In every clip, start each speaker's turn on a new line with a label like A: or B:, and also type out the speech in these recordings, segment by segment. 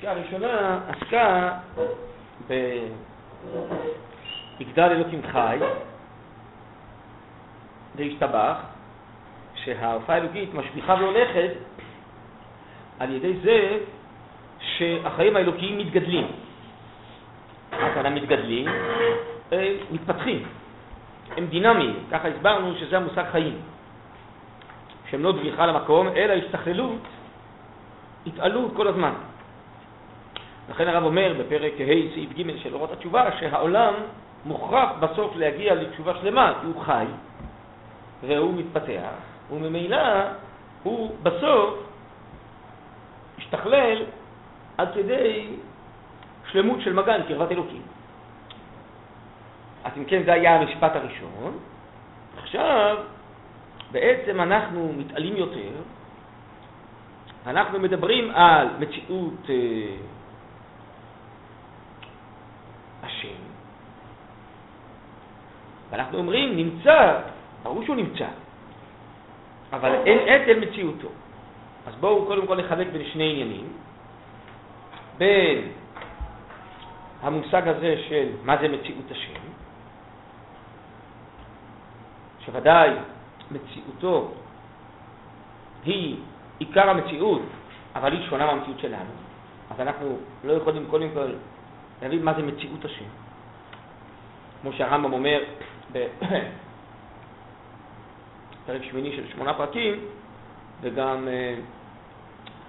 A: הפסקה הראשונה עסקה ביגדל אלוקים חי, והשתבח, שההופעה האלוקית משליכה והולכת על ידי זה שהחיים האלוקיים מתגדלים. הכוונה מתגדלים, מתפתחים, הם דינמיים, ככה הסברנו שזה המושג חיים, שהם לא דריכה למקום, אלא השתכללות, התעלות כל הזמן. לכן הרב אומר בפרק ה' סעיף ג' של אורות התשובה שהעולם מוכרח בסוף להגיע לתשובה שלמה כי הוא חי והוא מתפתח וממילא הוא בסוף השתכלל עד כדי שלמות של מגן, קרבת אלוקים. אז אם כן זה היה המשפט הראשון. עכשיו בעצם אנחנו מתעלים יותר, אנחנו מדברים על מציאות אה, השם. ואנחנו אומרים, נמצא, ברור שהוא נמצא, אבל אין עת אל מציאותו. אז בואו קודם כל נחלק בין שני עניינים, בין המושג הזה של מה זה מציאות השם, שוודאי מציאותו היא עיקר המציאות, אבל היא שונה מהמציאות שלנו, אז אנחנו לא יכולים קודם כל להבין מה זה מציאות השם. כמו שהרמב"ם אומר בפרק שמיני של שמונה פרקים, וגם אה,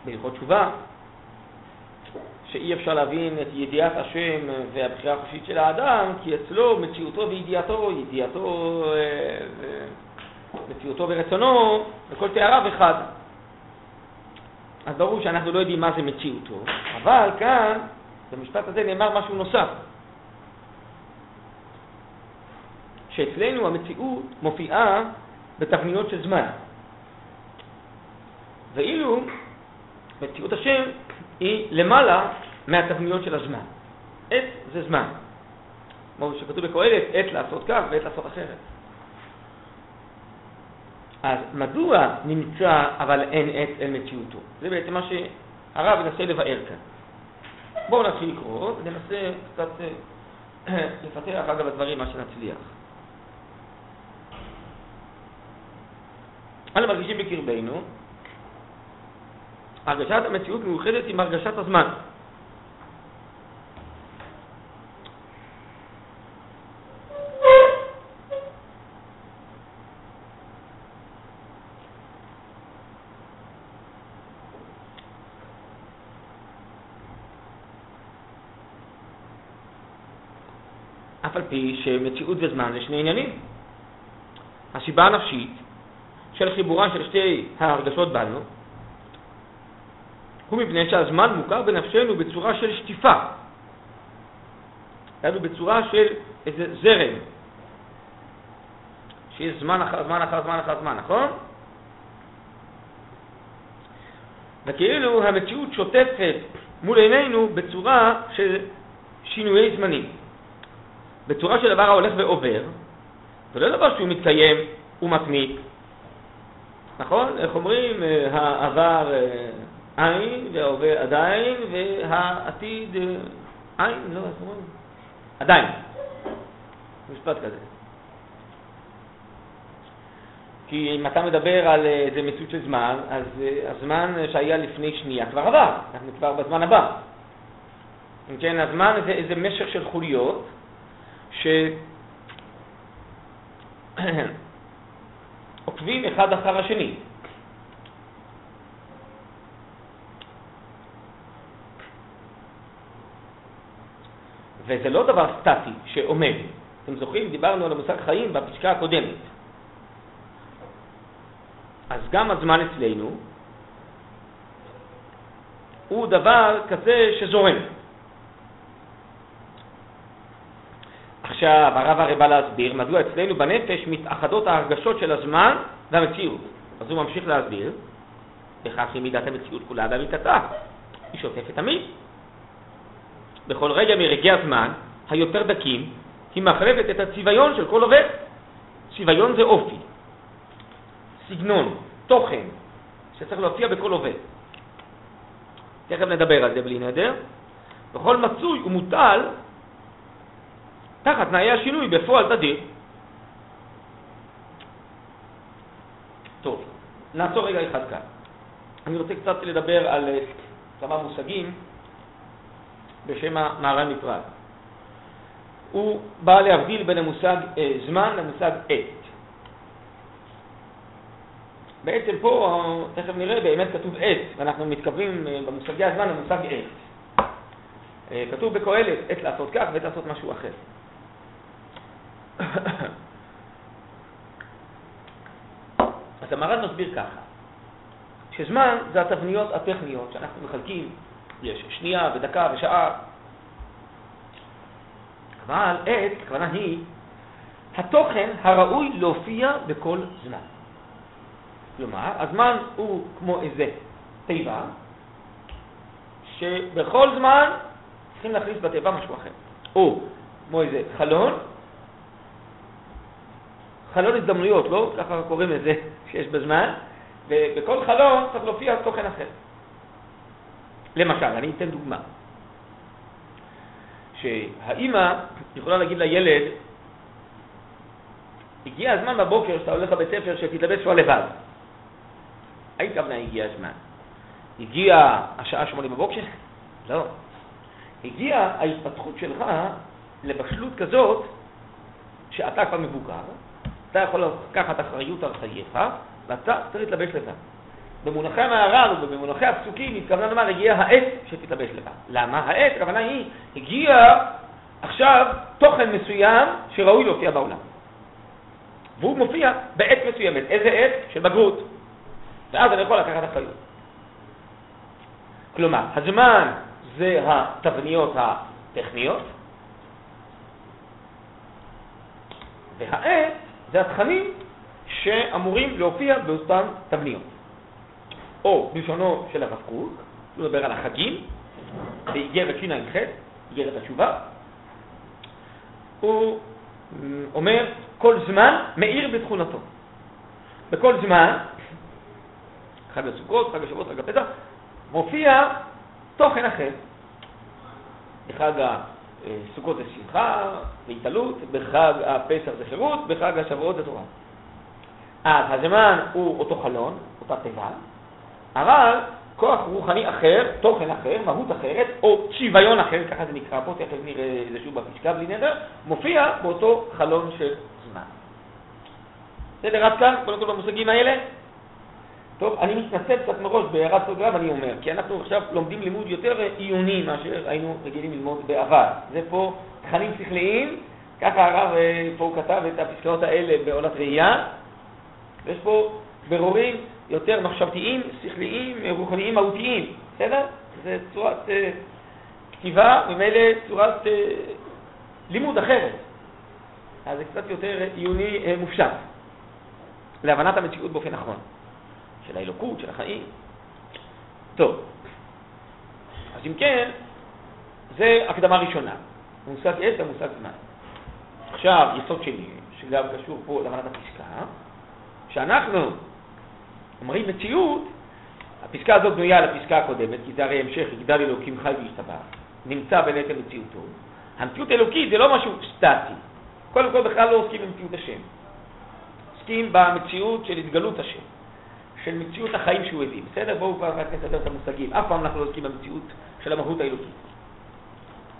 A: בהלכות תשובה, שאי אפשר להבין את ידיעת השם והבחירה החופשית של האדם, כי אצלו מציאותו וידיעתו, ידיעתו, אה, מציאותו ורצונו, וכל תאריו אחד. אז ברור שאנחנו לא יודעים מה זה מציאותו, אבל כאן במשפט הזה נאמר משהו נוסף, שאצלנו המציאות מופיעה בתבניות של זמן, ואילו מציאות השם היא למעלה מהתבניות של הזמן. עת זה זמן. כמו שכתוב בקהלת, עת לעשות כך ועת לעשות אחרת. אז מדוע נמצא אבל אין עת אל מציאותו? זה בעצם מה שהרב ינסה לבאר כאן. בואו נתחיל לקרוא וננסה קצת אה, לפתח אגב הדברים מה שנצליח. אנו מרגישים בקרבנו, הרגשת המציאות מאוחדת עם הרגשת הזמן. אף על פי שמציאות וזמן זה שני עניינים. הסיבה הנפשית של חיבורן של שתי ההרגשות בנו הוא מפני שהזמן מוכר בנפשנו בצורה של שטיפה, היינו בצורה של איזה זרם, שיש זמן אחר זמן אחר זמן אחר זמן, נכון? וכאילו המציאות שוטפת מול עינינו בצורה של שינויי זמנים. בצורה של דבר ההולך ועובר, ולא דבר שהוא מתקיים ומתמיד. נכון? איך אומרים? אה, העבר אה, עין וההווה עדיין והעתיד אה, עין, לא, איך אומרים? עדיין. משפט כזה. כי אם אתה מדבר על איזה מציאות של זמן, אז הזמן שהיה לפני שנייה כבר עבר, אנחנו כבר בזמן הבא. אם כן, הזמן זה איזה משך של חוליות, שעוקבים אחד אחר השני. וזה לא דבר סטטי שעומד. אתם זוכרים? דיברנו על המושג חיים בפסקה הקודמת. אז גם הזמן אצלנו הוא דבר כזה שזורם. עכשיו הרב הרי בא להסביר מדוע אצלנו בנפש מתאחדות ההרגשות של הזמן והמציאות. אז הוא ממשיך להסביר, בכך היא מידת המציאות כולה באמיתתה, היא שוטפת תמיד. בכל רגע מרגעי הזמן, היותר דקים, היא מחרבת את הצביון של כל עובד. צביון זה אופי, סגנון, תוכן, שצריך להופיע בכל עובד. תכף נדבר על זה בלי נדר, וכל מצוי ומוטל תחת תנאי השינוי בפועל תדיר. טוב, נעצור רגע אחד כאן. אני רוצה קצת לדבר על אה, כמה מושגים בשם המהר"ן מפראג. הוא בא להבדיל בין המושג אה, זמן למושג עת. בעצם פה, תכף נראה, באמת כתוב עת, ואנחנו מתכוונים אה, במושגי הזמן למושג עת. אה, כתוב בקהלת עת לעשות כך ועת לעשות משהו אחר. אז המהר"ן מסביר ככה, שזמן זה התבניות הטכניות שאנחנו מחלקים, יש שנייה ודקה ושעה, אבל עת, הכוונה היא, התוכן הראוי להופיע בכל זמן. כלומר, הזמן הוא כמו איזה תיבה, שבכל זמן צריכים להכניס בתיבה משהו אחר. או כמו איזה חלון, חלון הזדמנויות, לא? ככה קוראים לזה שיש בזמן, ובכל חלון צריך להופיע תוכן אחר. למשל, אני אתן דוגמה. שהאימא יכולה להגיד לילד, הגיע הזמן בבוקר שאתה הולך לבית ספר שתתלבש כבר לבד. היית כוונה הגיע הזמן? הגיע השעה שמונה בבוקר? לא. הגיעה ההתפתחות שלך לבשלות כזאת שאתה כבר מבוגר, אתה יכול לקחת אחריות על חייך, ואתה צריך להתלבש לבד. במונחי המהר"ל ובמונחי הפסוקים התכוונה לומר, הגיעה העת שתתלבש לבד. למה? העת, הכוונה היא, הגיע עכשיו תוכן מסוים שראוי להופיע בעולם. והוא מופיע בעת מסוימת. איזה עת? של בגרות. ואז אני יכול לקחת אחריות. כלומר, הזמן זה התבניות הטכניות, והעת זה התכנים שאמורים להופיע באותן תבניות. או בלשונו של הרב קוק, הוא מדבר על החגים, באיגרת שע"ח, איגרת התשובה, הוא אומר, כל זמן מאיר בתכונתו. בכל זמן, חג הסוכות, חג השבועות, חג הפסח, מופיע תוכן אחר. בחג הסוכות זה שמחה והתעלות, בחג הפסח זה חירות, בחג השבועות זה תורה. אז הזמן הוא אותו חלון, אותה תיבה, אבל כוח רוחני אחר, תוכן אחר, מהות אחרת, או שוויון אחר, ככה זה נקרא פה, תכף נראה את זה שוב בפסקה בלי נדר, מופיע באותו חלון של זמן. בסדר, עד כאן, קודם כל במושגים האלה? טוב, אני מתנצל קצת מראש בהערת סוגרם, אני אומר, כי אנחנו עכשיו לומדים לימוד יותר עיוני מאשר היינו רגילים ללמוד בעבר. זה פה תכנים שכליים, ככה הרב אה, פה הוא כתב את הפסקאות האלה בעולת ראייה, ויש פה ברורים יותר מחשבתיים, שכליים, רוחניים, מהותיים, בסדר? זה צורת uh, כתיבה, ממילא צורת uh, לימוד אחרת. אז זה קצת יותר עיוני uh, מופשט, להבנת המציאות באופן נכון, של האלוקות, של החיים. טוב, אז אם כן, זה הקדמה ראשונה, מושג עץ ומושג זמן. עכשיו, יסוד שני, שגם קשור פה להבנת הפסקה, שאנחנו אומרים מציאות, הפסקה הזאת בנויה על הפסקה הקודמת, כי זה הרי המשך, יגדל אלוקים חי וישתבח, נמצא בנטל מציאותו. המציאות האלוקית זה לא משהו סטטי. קודם כל בכלל לא עוסקים במציאות השם. עוסקים במציאות של התגלות השם, של מציאות החיים שהוא הביא. בסדר? בואו כבר רק נסדר את המושגים. אף פעם אנחנו לא עוסקים במציאות של המהות האלוקית.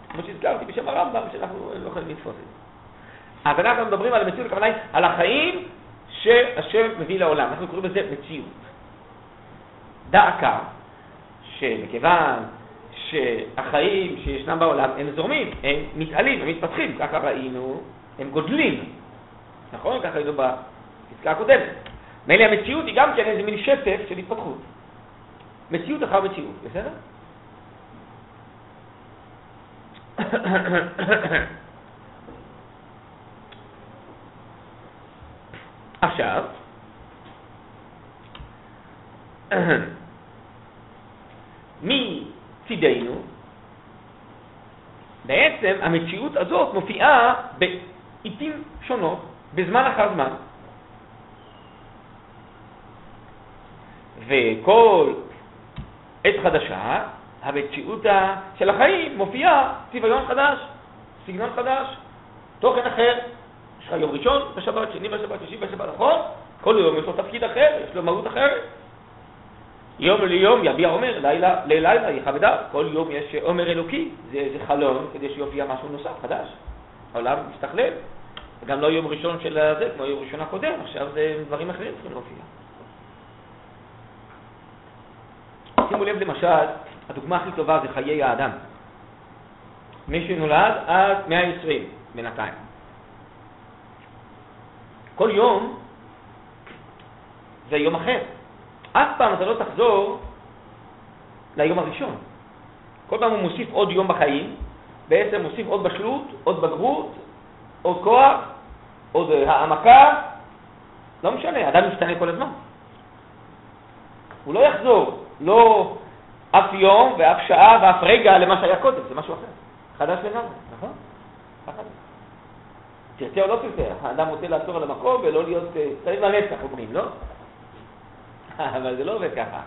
A: כמו שהזכרתי בשם הרמב"ם, שאנחנו לא יכולים לתפוס את זה. אז אנחנו מדברים על המציאות, הכוונה היא על החיים שהשם מביא לעולם. אנחנו קוראים לזה מציאות. דעקה, שמכיוון שהחיים שישנם בעולם הם זורמים, הם מתעלים, הם מתפתחים, ככה ראינו, הם גודלים. נכון? ככה ראינו בפסקה הקודמת. מילא המציאות היא גם כן איזה מין שטף של התפתחות. מציאות אחר מציאות, בסדר? עכשיו, מצידנו, בעצם המציאות הזאת מופיעה בעיתים שונות, בזמן אחר זמן. וכל עת חדשה המציאות של החיים מופיעה צביון חדש, סגנון חדש, תוכן אחר. יש לך יום ראשון בשבת, שני בשבת, שישי בשבת, נכון? כל יום יש לו תפקיד אחר, יש לו מהות אחרת. יום ליום יביע עומר, לילה ללילה יכבדה. כל יום יש עומר אלוקי, זה, זה חלום כדי שיופיע משהו נוסף, חדש. העולם מסתכלל. גם לא יום ראשון של זה, כמו יום ראשון הקודם, עכשיו זה דברים אחרים צריכים להופיע. שימו לב למשל, הדוגמה הכי טובה זה חיי האדם. מי שנולד עד 120 בינתיים. כל יום זה יום אחר. אף פעם אתה לא תחזור ליום הראשון. כל פעם הוא מוסיף עוד יום בחיים, בעצם מוסיף עוד בשלות, עוד בגרות, עוד כוח, עוד העמקה, לא משנה, אדם משתנה כל הזמן. הוא לא יחזור, לא אף יום ואף שעה ואף רגע למה שהיה קודם, זה משהו אחר. חדש לגמרי, נכון? תרצה או לא תרצה, האדם רוצה לעצור על המקום ולא להיות, אה, צריך לנצח אומרים, לא? אבל זה לא עובד ככה.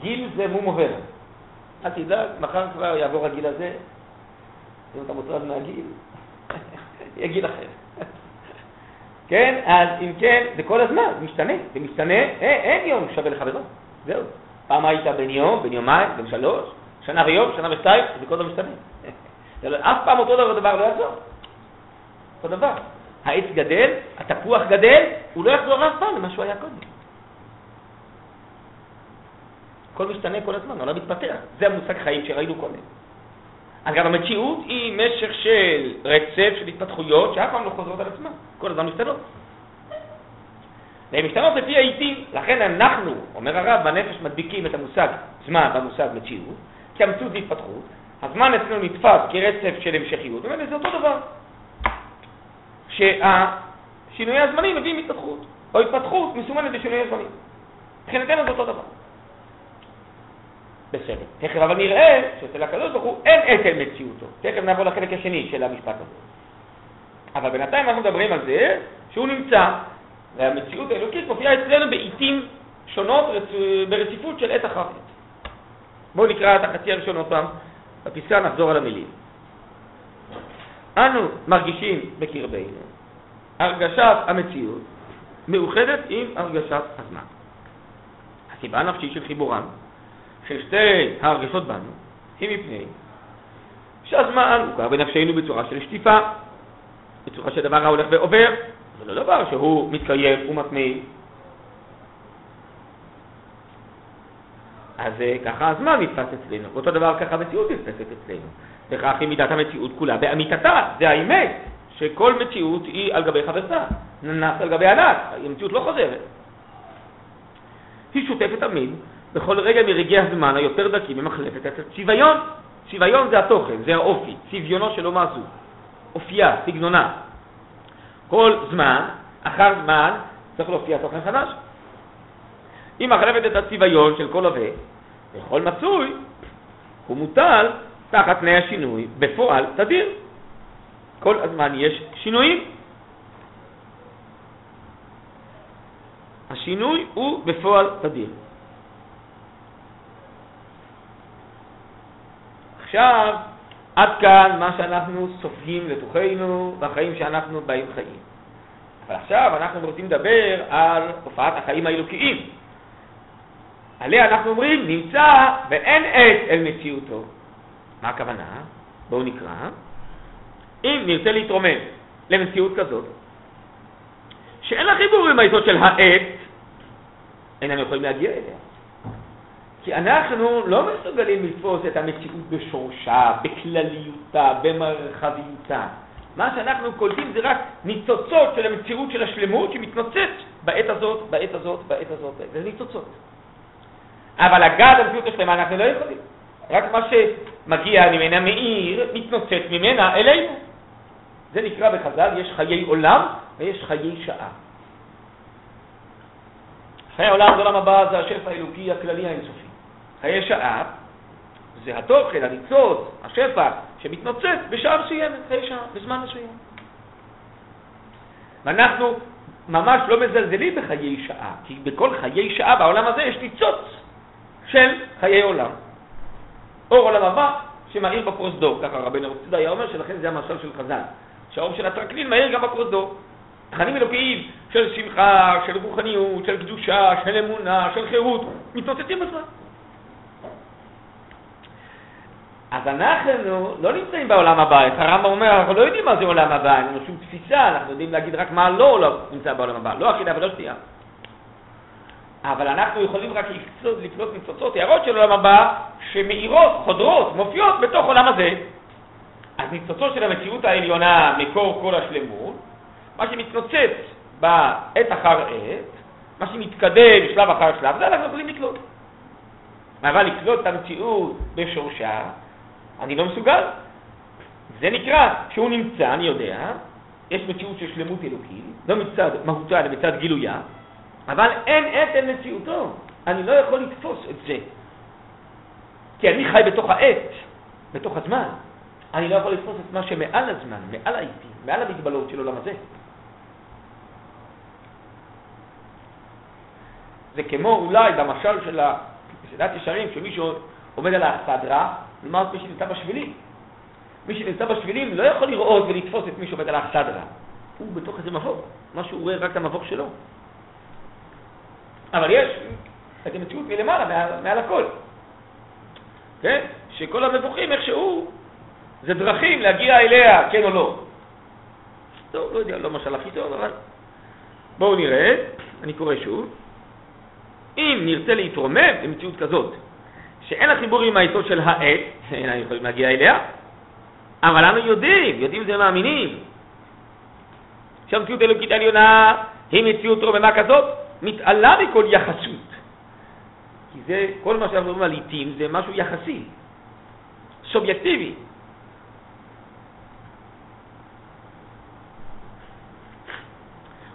A: גיל זה מום עובר. אל תדאג, מחר כבר יעבור הגיל הזה, אם אתה מוטרד מהגיל, יהיה גיל אחר. כן, אז אם כן, זה כל הזמן, זה משתנה, זה משתנה, אין, אין יום שווה לחברו, זהו. פעם היית בן יום, בן יומיים, בן שלוש, שנה ויום, שנה ושתיים, זה כל הזמן משתנה. אף פעם אותו דבר לא יעזור. אותו דבר. העץ גדל, התפוח גדל, הוא לא יחזור אף פעם למה שהוא היה קודם. הכל משתנה כל הזמן, העולם מתפתח. זה המושג חיים שראינו קודם. אז גם המציאות היא משך של רצף של התפתחויות שאף פעם לא חוזרות על עצמן, כל הזמן משתנות. והן משתנות לפי העיתים, לכן אנחנו, אומר הרב, בנפש מדביקים את המושג זמן במושג מציאות, כי המציאות זה התפתחות, הזמן אצלנו נתפס כרצף של המשכיות, ובאמת זה אותו דבר. שהשינויי הזמנים מביאים התפתחות, או התפתחות מסומנת בשינויי הזמנים. מבחינתנו זה אותו דבר. בסדר. תכף אבל נראה שאצל הקדוש ברוך הוא אין עצם מציאותו. תכף נעבור לחלק השני של המשפט הזה. אבל בינתיים אנחנו מדברים על זה שהוא נמצא, והמציאות האלוקית מופיעה אצלנו בעיתים שונות ברציפות של עת אחרת. בואו נקרא את החצי הראשון עוד פעם, בפסקה נחזור על המילים. אנו מרגישים בקרבנו הרגשת המציאות מאוחדת עם הרגשת הזמן. הסיבה הנפשית של חיבורם של שתי ההרגשות בנו היא מפני שהזמן הוא גר בנפשנו בצורה של שטיפה, בצורה של דבר ההולך ועובר, זה לא דבר שהוא מתקיים ומתמיד. אז אה, ככה הזמן נתפס אצלנו, ואותו דבר ככה המציאות נתפסת אצלנו. וכך היא מידת המציאות כולה באמיתתה, זה האמת, שכל מציאות היא על גבי חברתה, ננס על גבי ענק, המציאות לא חוזרת. היא שותפת תמיד בכל רגע מרגעי הזמן היותר דקים ממחלפת את הצביון. צביון זה התוכן, זה האופי, צביונו של אומה זו, אופייה, סגנונה. כל זמן, אחר זמן, צריך להופיע תוכן חדש. היא מחלפת את הצביון של כל הווה, וכל מצוי הוא מוטל תחת תנאי השינוי בפועל תדיר. כל הזמן יש שינויים. השינוי הוא בפועל תדיר. עכשיו, עד כאן מה שאנחנו סופגים לתוכנו בחיים שאנחנו באים חיים. אבל עכשיו אנחנו רוצים לדבר על תופעת החיים האלוקיים. עליה אנחנו אומרים, נמצא ואין עת אל מציאותו. מה הכוונה? בואו נקרא. אם נרצה להתרומם למציאות כזאת, שאין לה חיבור עם היסוד של העת, איננו יכולים להגיע אליה. כי אנחנו לא מסוגלים לתפוס את המציאות בשורשה, בכלליותה, במרחביותה. מה שאנחנו קולטים זה רק ניצוצות של המציאות של השלמות שמתנוצץ בעת הזאת, בעת הזאת, בעת הזאת. זה ניצוצות. אבל לגעת במציאות השלמה אנחנו לא יכולים. רק מה שמגיע ממנה מאיר, מתנוצץ ממנה אלינו. זה נקרא בחז"ל, יש חיי עולם ויש חיי שעה. חיי העולם, עולם הבא, זה השפע האלוקי הכללי האינסופי. חיי שעה זה התוכן, הניצוץ, השפע, שמתנוצץ בשעה מסוימת, חיי שעה, בזמן מסוים. ואנחנו ממש לא מזלזלים בחיי שעה, כי בכל חיי שעה בעולם הזה יש ניצוץ של חיי עולם. אור עולם הבא שמאיר בפרוזדור. ככה רבנו רצודה היה אומר שלכן זה המשל של חז"ל. שהאור של הטרקלין מאיר גם בפרוזדור. תכנים אלוקיים של שמחה, של רוחניות, של קדושה, של אמונה, של חירות, מתנוצצים בזמן. אז אנחנו לא נמצאים בעולם הבא, את הרמב"ם אומר, אנחנו לא יודעים מה זה עולם הבא, אין לנו שום תפיסה, אנחנו יודעים להגיד רק מה לא, לא נמצא בעולם הבא, לא אכילה ולא שתייה. אבל אנחנו יכולים רק לקצות, לקנות ניצוצות, הערות של עולם הבא, שמאירות, חודרות, מופיעות בתוך עולם הזה. אז ניצוצות של המציאות העליונה, מקור כל השלמות, מה שמתנוצץ בעת אחר עת, מה שמתקדם שלב אחר שלב, זה אנחנו יכולים לקלוט. אבל לקלוט את המציאות בשורשה, אני לא מסוגל. זה נקרא, כשהוא נמצא, אני יודע, יש מציאות של שלמות אלוקית, לא מצד מהותה אלא מצד גילויה, אבל אין עת אין מציאותו. אני לא יכול לתפוס את זה. כי אני חי בתוך העת, בתוך הזמן. אני לא יכול לתפוס את מה שמעל הזמן, מעל העיתים, מעל המגבלות של עולם הזה. זה כמו אולי במשל של מסעדת ישרים, שמישהו עומד על האכסדרה, לעומת מי שנמצא בשבילים. מי שנמצא בשבילים לא יכול לראות ולתפוס את מי שעומד על האכסדרה. הוא בתוך איזה מבוך, מה שהוא רואה רק את המבוך שלו. אבל יש את המציאות מלמעלה, מעל, מעל הכל. כן? שכל המבוכים איכשהו זה דרכים להגיע אליה, כן או לא. טוב, לא יודע, לא משל הכי טוב, אבל בואו נראה, אני קורא שוב. אם נרצה להתרומם למציאות כזאת, שאין לה חיבור עם היסוד של העת, איננו יכולים להגיע אליה, אבל אנו יודעים, יודעים ומאמינים, שהמציאות האלוקית העליונה היא מציאות רוממה כזאת, מתעלה מכל יחסות. כי זה, כל מה שאנחנו מדברים על עיתים זה משהו יחסי, סובייקטיבי.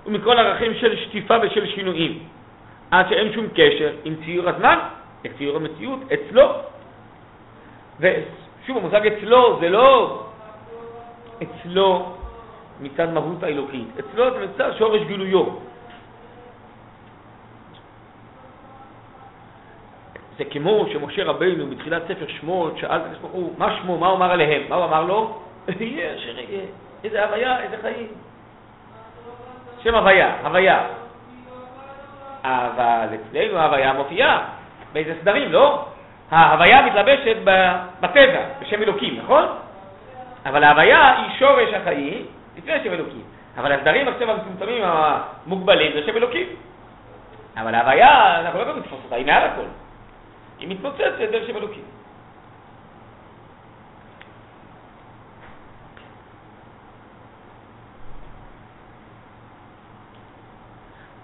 A: ומכל ערכים של שטיפה ושל שינויים. עד שאין שום קשר עם ציור הזמן, עם ציור המציאות, אצלו. ושוב, המושג אצלו זה לא אצלו מצד מהות האלוקית, אצלו זה מצד שורש גילויו. זה כמו שמשה רבינו בתחילת ספר שמות שאל את הקדוש ברוך הוא, מה שמו, מה הוא אמר עליהם? מה הוא אמר לו? איזה הוויה, איזה חיים. שם הוויה, הוויה. אבל אצלנו ההוויה מופיעה באיזה סדרים, לא? ההוויה מתלבשת בטבע, בשם אלוקים, נכון? אבל ההוויה היא שורש החיים לפני שם אלוקים. אבל הסדרים עכשיו המצומצמים המוגבלים זה שם אלוקים. אבל ההוויה, אנחנו לא יכולים לתפוס אותה, היא מעל הכל. היא מתפוצצת דרך שם אלוקים.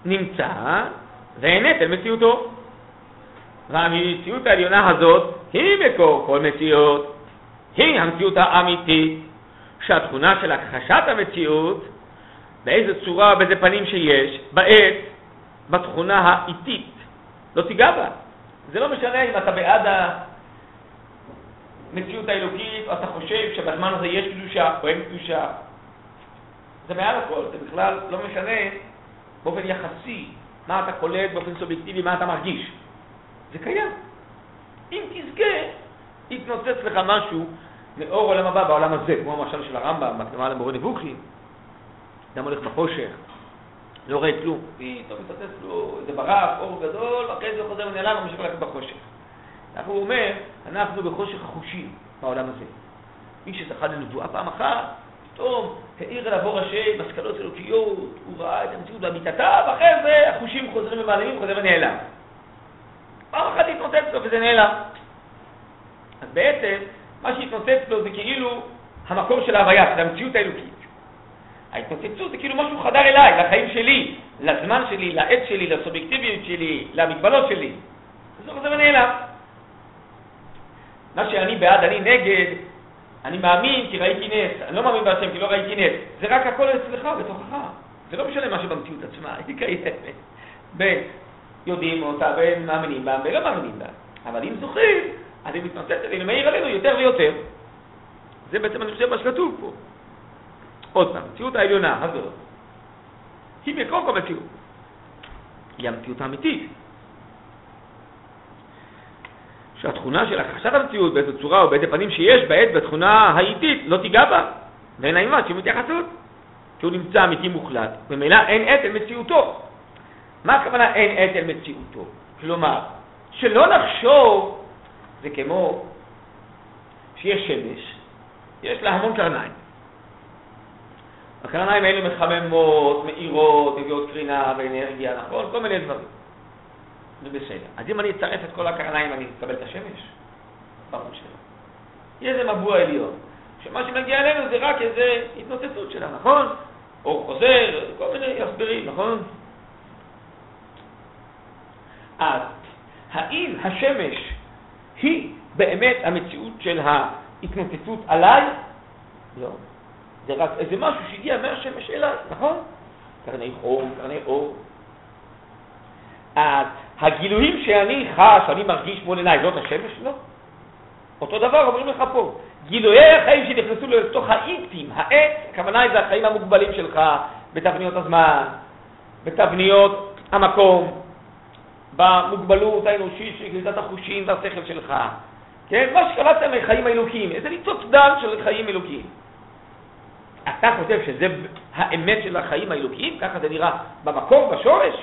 A: נמצא ואין נטל מציאותו. והמציאות העליונה הזאת היא מקור כל מציאות, היא המציאות האמיתית, שהתכונה של הכחשת המציאות, באיזה צורה, באיזה פנים שיש, בעת, בתכונה האיטית, לא תיגע בה. זה לא משנה אם אתה בעד המציאות האלוקית, או אתה חושב שבזמן הזה יש קדושה או אין קדושה. זה מעל הכל, זה בכלל לא משנה באופן יחסי מה אתה קולט באופן סובייקטיבי, מה אתה מרגיש. זה קיים. אם תזכה, יתנוצץ לך משהו מאור עולם הבא בעולם הזה, כמו המשל של הרמב"ם, בהקדמה למורה נבוכי. אדם הולך בחושך, לא רואה כלום, פתאום מתנוצץ לו איזה ברק, אור גדול, ואחרי זה חוזר ונעלם וממשיך ללכת בחושך. כך הוא אומר, אנחנו בחושך החושים בעולם הזה. מי שזכה לנבואה פעם אחת, פתאום העיר אליו אור השם, השכלות אלוקיות, הוא ראה את המציאות באמיתתה, ואחרי זה החושים חוזרים ומעלמים, חוזר ונעלם. פעם אחת התנוצץ לו וזה נעלם. אז בעצם, מה שהתנוצץ לו זה כאילו המקור של ההוויה, של המציאות האלוקית. ההתנוצצות זה כאילו משהו חדר אליי, לחיים שלי, לזמן שלי, לעת שלי, לסובייקטיביות שלי, למגבלות שלי. זה חוזר ונעלם. מה שאני בעד, אני נגד, אני מאמין כי ראיתי נס, אני לא מאמין בהשם כי לא ראיתי נס. זה רק הכל אצלך, בתוכך. זה לא משנה מה שבמציאות עצמה, היא קיימת. יודעים אותה, בין מאמינים בה, ולא מאמינים בה. אבל אם זוכרים, אז היא מתנוצצת ומאיר עלינו יותר ויותר. זה בעצם, אני חושב, מה שכתוב פה. עוד פעם, המציאות העליונה הזאת, היא מקור כל מציאות. היא המציאות האמיתית. שהתכונה של הכחשת המציאות באיזו צורה או באיזה פנים שיש בעת בתכונה האיטית לא תיגע בה, ואין האימה שום התייחסות, כי הוא נמצא אמיתי מוחלט, וממילא אין עת אל מציאותו. מה הכוונה אין עת אל מציאותו? כלומר, שלא נחשוב, זה כמו שיש שמש, יש לה המון קרניים. הקרניים האלה מחממות, מאירות, מביאות קרינה ואנרגיה, נכון? כל מיני דברים. זה בסדר. אז אם אני אצרף את כל הקרניים, אני אקבל את השמש? ברור שלא. יהיה איזה מבוע עליון, שמה שמגיע אלינו זה רק איזה התנוצצות שלה, נכון? אור חוזר, כל מיני הסברים, נכון? אז האם השמש היא באמת המציאות של ההתנוצצות עליי? לא. זה רק איזה משהו שהגיע מהשמש אליי, נכון? קרני חום, קרני אור. אז הגילויים שאני חש, אני מרגיש מול עיניי, זאת השמש? לא. אותו דבר אומרים לך פה. גילויי החיים שנכנסו לתוך האיטים, העץ, הכוונה היא זה החיים המוגבלים שלך, בתבניות הזמן, בתבניות המקום, במוגבלות האנושית של גלידת החושים והשכל שלך. כן? מה שקראת להם חיים האלוקיים, איזה ניצוץ דם של חיים אלוקיים. אתה חושב שזה האמת של החיים האלוקיים? ככה זה נראה במקור, בשורש?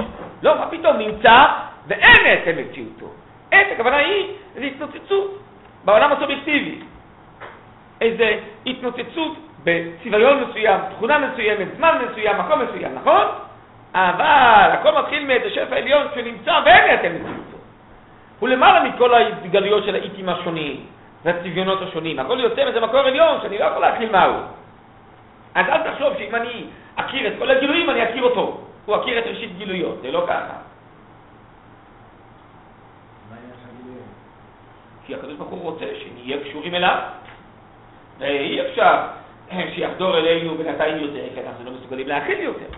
A: לא, מה פתאום, נמצא ואין עצם מציאותו. עת, הכוונה היא, זה התנוצצות בעולם הסובייקטיבי. איזה התנוצצות בצביון מסוים, תכונה מסוימת, זמן מסוים, מקום מסוים, נכון? אבל הכל מתחיל מאיזה שפע עליון שנמצא ואין עצם מציאותו. הוא למעלה מכל ההתגלויות של האיטים השונים והצביונות השונים. הכל יוצא מאיזה מקור עליון שאני לא יכול להכיל מהו. אז אל תחשוב שאם אני אכיר את כל הגילויים, אני אכיר אותו. הוא אכיר את ראשית גילויות, זה לא ככה. כי הקדוש ברוך הוא רוצה שנהיה קשורים אליו, ואי אפשר שיחדור אלינו בינתיים יותר, כי אנחנו לא מסוגלים להכיל יותר.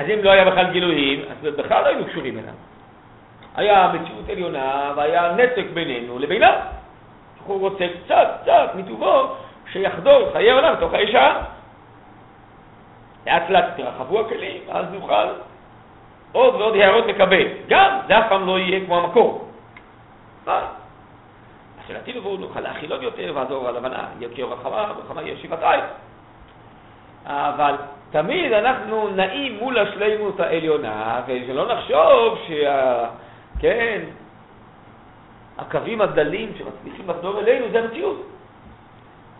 A: אז אם לא היה בכלל גילויים, אז בכלל לא היינו קשורים אליו. היה מציאות עליונה והיה נתק בינינו לביניו. הוא רוצה קצת, קצת מטובו שיחדור חיי עולם לתוך האישה. לאט לאט תרחבו הכלים, אז נוכל עוד ועוד הערות לקבל. גם, זה אף פעם לא יהיה כמו המקור. אז שאלתי לבוא נוכל להכיל עוד יותר, ואז אור הלבנה יהיה כאור החמה, וחמה יהיה שבעתיים. אבל תמיד אנחנו נעים מול השלימות העליונה, ושלא נחשוב שה... כן, הקווים הדלים שמצליחים לחדור אלינו זה המציאות.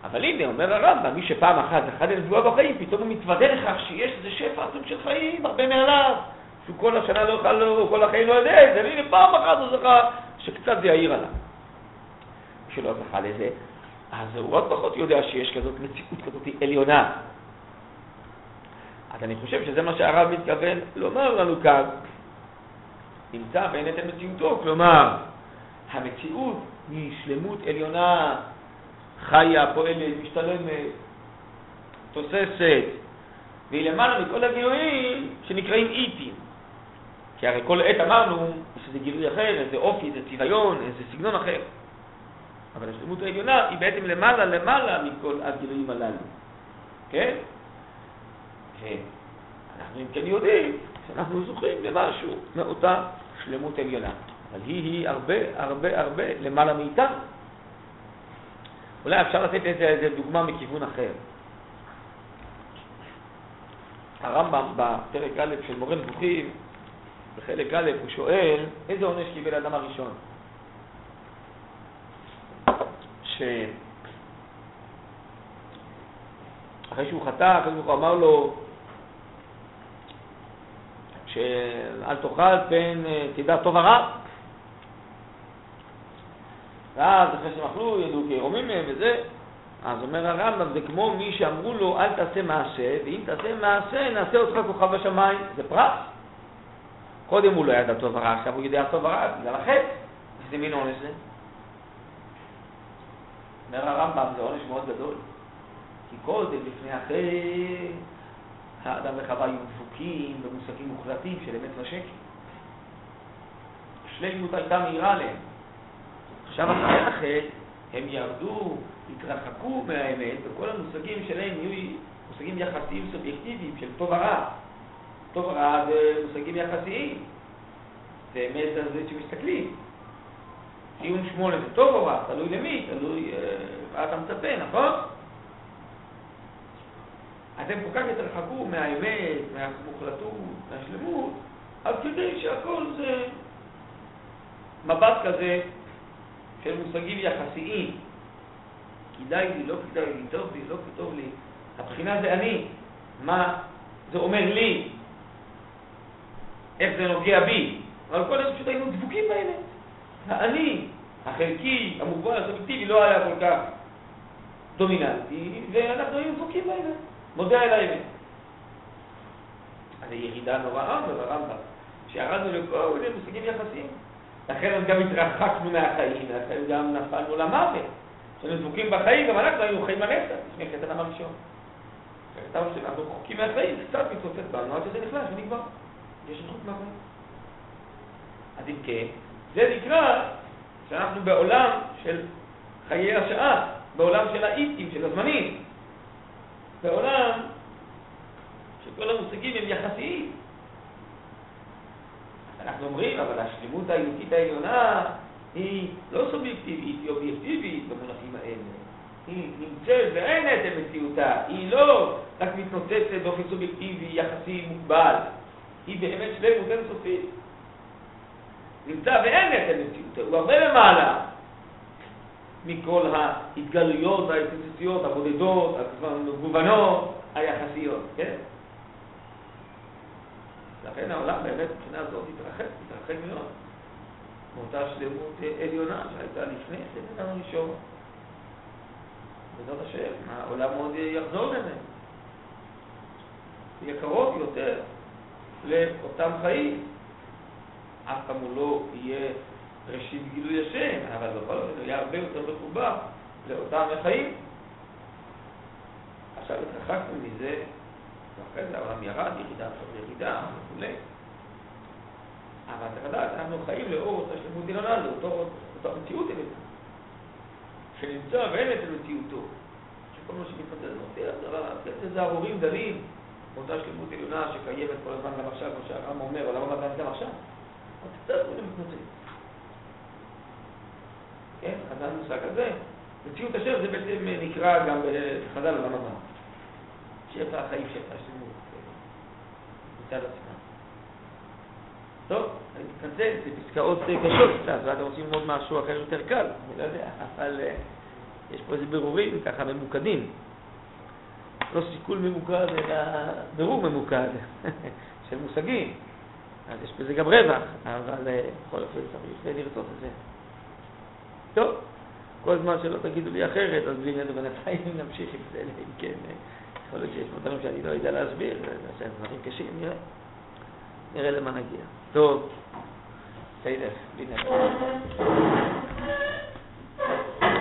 A: אבל הנה, אומר הרמב"ם, מי שפעם אחת זכה לנבואה בחיים, פתאום הוא מתוודה לכך שיש איזה שפע עצום של חיים, הרבה מעליו, שהוא כל השנה לא יוכל, לו, כל החיים לא יודע את זה, והנה פעם אחת הוא זכה שקצת זה יאיר עליו. שלא זכה לזה, אז הוא עוד פחות יודע שיש כזאת מציאות כזאת עליונה. אז אני חושב שזה מה שהרב מתכוון לומר לנו כאן. נמצא ואין את מציאותו, כלומר, המציאות היא שלמות עליונה חיה, פועלת, משתלמת, תוססת, והיא למעלה מכל הגילויים שנקראים איטים. כי הרי כל עת אמרנו שזה גילוי אחר, איזה אופי, איזה צביון, איזה סגנון אחר. אבל השלמות העליונה היא בעצם למעלה למעלה מכל הגילויים הללו. כן? אנחנו אם כן יודעים שאנחנו זוכים למשהו מאותה שלמות עליונה. אבל היא היא הרבה הרבה הרבה למעלה מאיתנו. אולי אפשר לתת איזה, איזה דוגמה מכיוון אחר. הרמב"ם בפרק א' של מורה נבוכים, בחלק א', הוא שואל, איזה עונש קיבל האדם הראשון? ש... אחרי שהוא חטא, הקדוש ברוך הוא אמר לו, שאל תאכל פן אה, תדע טוב הרע. ואז אחרי שהם אכלו, ידעו כי עירומים מהם וזה. אז אומר הרמב"ם, זה כמו מי שאמרו לו, אל תעשה מעשה, ואם תעשה מעשה, נעשה אותך כוכב בשמיים. זה פרס. קודם הוא לא ידע טוב ורע, עכשיו הוא יודע טוב ורע, בגלל החטא. איזה מין עונש זה? אומר הרמב"ם, זה עונש מאוד גדול. כי קודם, לפני החטא, האדם וחווה היו דפוקים במושגים מוחלטים של אמת ושקר. השלמות הייתה מהירה להם. עכשיו אחרי החטא הם ירדו, התרחקו מהאמת, וכל המושגים שלהם יהיו מושגים יחסיים סובייקטיביים של טוב ורע. טוב ורע זה מושגים יחסיים. זה אמת על זה שמסתכלים. ציון שמונה זה טוב או רע, תלוי למי, תלוי אה, מה אתה מצפה, נכון? אתם כל כך התרחקו מהאמת, מהמוחלטות, מהשלמות, עד כדי שהכל זה מבט כזה של מושגים יחסיים. כדאי לי, לא כדאי לי, טוב לי, לא טוב לי. הבחינה זה אני, מה זה אומר לי, איך זה נוגע בי. אבל כל הזמן פשוט היינו דבוקים באמת. האני, החלקי, המוגבל, הסובייקטיבי, לא היה כל כך דומיננטי, ואנחנו היינו דבוקים באמת. מודה על האמת. אז ירידה נוראה ברמב"ם, שירדנו לכל מיני מושגים יחסיים. לכן גם התרחקנו מהחיים, לכן גם נפלנו למוות. כשאנחנו דבוקים בחיים, גם אנחנו היינו חיים הנצח, לפני חטא הראשון. אנחנו רחוקים מהחיים, קצת מתפוצץ בנו עד שזה נחלש ונגמר. יש רחוק מהחיים. אז אם כן, זה נקרא שאנחנו בעולם של חיי השעה, בעולם של האיטים, של הזמנים. בעולם שכל המושגים הם יחסיים. אנחנו אומרים, אבל השלמות האלוקית העליונה היא לא סובייקטיבית, היא אובייקטיבית במונחים האלה. היא נמצאת ואין את מציאותה, היא לא רק מתנוצצת באופן סובייקטיבי, יחסי, מוגבל. היא באמת שלמות אינסופית. נמצא ואין את מציאותה, הוא הרבה למעלה מכל ההתגלויות ההתנוצצויות הבודדות, המגוונות, היחסיות, כן? לכן העולם באמת מבחינה זאת התרחק, התרחק מאוד. מאותה שלמות עליונה שהייתה לפני כן אדם הראשון. בעזרת השם, העולם עוד יחזור לזה. יהיה קרוב יותר לאותם חיים. אף פעם הוא לא יהיה ראשית גילוי השם, אבל בכל זאת הוא יהיה הרבה יותר מחובר לאותם חיים. עכשיו התרחקנו מזה, ואחרי זה העולם ירד, ירידה אחרי ירידה וכו'. אבל צריך לדעת, אנחנו חיים לאור אותה שלמות עליונה, לאותה מציאות עליונה, שנמצא ואין את מציאותו, שכל מה שמתפתח זה זה הרורים דלים, באותה שלמות עליונה שקיימת כל הזמן גם עכשיו, כמו שהרם אומר, עולם הבא גם עכשיו. אז קצת מתנוצץ. כן, חז"ל מושג הזה. מציאות השם זה בעצם נקרא גם בחז"ל עולם הבא. שפע החיים, שפע השלמות, מצד עצמם. טוב, אני מתנצל, זה פסקאות קשות קצת, ואתם רוצים ללמוד משהו אחר יותר קל, אני לא יודע, אבל אה, יש פה איזה בירורים ככה ממוקדים. לא סיכול ממוקד, אלא בירור ממוקד של מושגים. אז יש בזה גם רווח, אבל אה, בכל אופן צריך לרצות את זה. טוב, כל זמן שלא תגידו לי אחרת, אז בלי נדו בינתיים נמשיך עם זה, אם כן, אה, יכול להיות שיש דברים שאני לא יודע להסביר, זה דברים קשים, נראה. למה נגיע. טוב, בסדר, נדו.